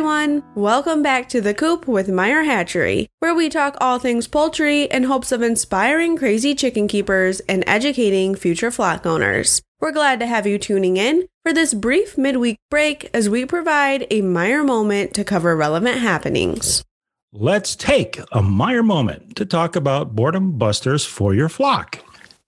Welcome back to The Coop with Meyer Hatchery, where we talk all things poultry in hopes of inspiring crazy chicken keepers and educating future flock owners. We're glad to have you tuning in for this brief midweek break as we provide a Meyer moment to cover relevant happenings. Let's take a Meyer moment to talk about boredom busters for your flock.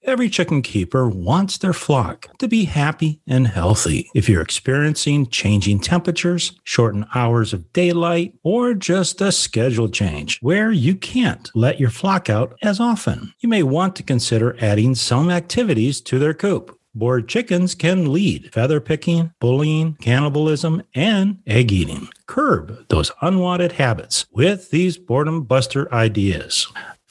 Every chicken keeper wants their flock to be happy and healthy. If you're experiencing changing temperatures, shortened hours of daylight, or just a schedule change where you can't let your flock out as often, you may want to consider adding some activities to their coop. Bored chickens can lead feather picking, bullying, cannibalism, and egg eating. Curb those unwanted habits with these boredom buster ideas.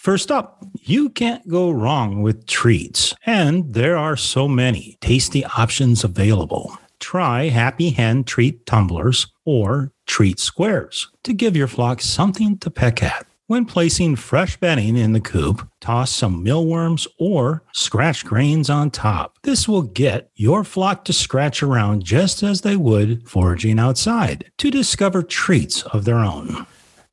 First up, you can't go wrong with treats, and there are so many tasty options available. Try Happy Hen treat tumblers or treat squares to give your flock something to peck at. When placing fresh bedding in the coop, toss some mealworms or scratch grains on top. This will get your flock to scratch around just as they would foraging outside to discover treats of their own.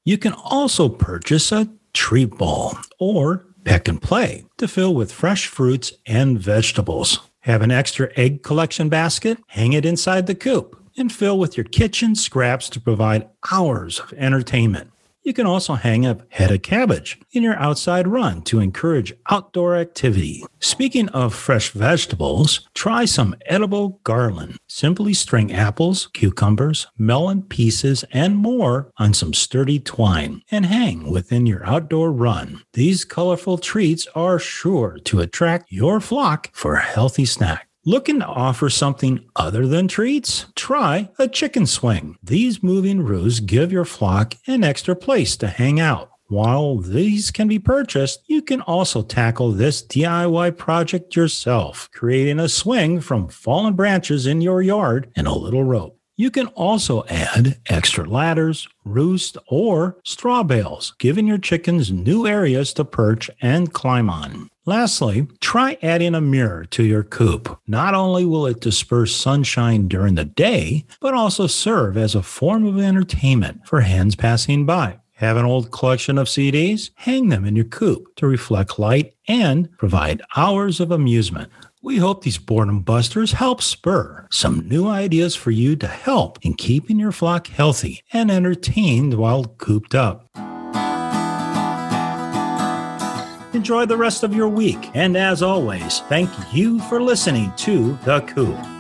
You can also purchase a treat bowl or peck and play to fill with fresh fruits and vegetables. Have an extra egg collection basket? Hang it inside the coop and fill with your kitchen scraps to provide hours of entertainment. You can also hang a head of cabbage in your outside run to encourage outdoor activity. Speaking of fresh vegetables, try some edible garland. Simply string apples, cucumbers, melon pieces, and more on some sturdy twine and hang within your outdoor run. These colorful treats are sure to attract your flock for a healthy snack. Looking to offer something other than treats? Try a chicken swing. These moving roos give your flock an extra place to hang out. While these can be purchased, you can also tackle this DIY project yourself, creating a swing from fallen branches in your yard and a little rope. You can also add extra ladders, roost, or straw bales, giving your chickens new areas to perch and climb on. Lastly, try adding a mirror to your coop. Not only will it disperse sunshine during the day, but also serve as a form of entertainment for hens passing by. Have an old collection of CDs? Hang them in your coop to reflect light and provide hours of amusement. We hope these boredom busters help spur some new ideas for you to help in keeping your flock healthy and entertained while cooped up. Enjoy the rest of your week. And as always, thank you for listening to The Coop.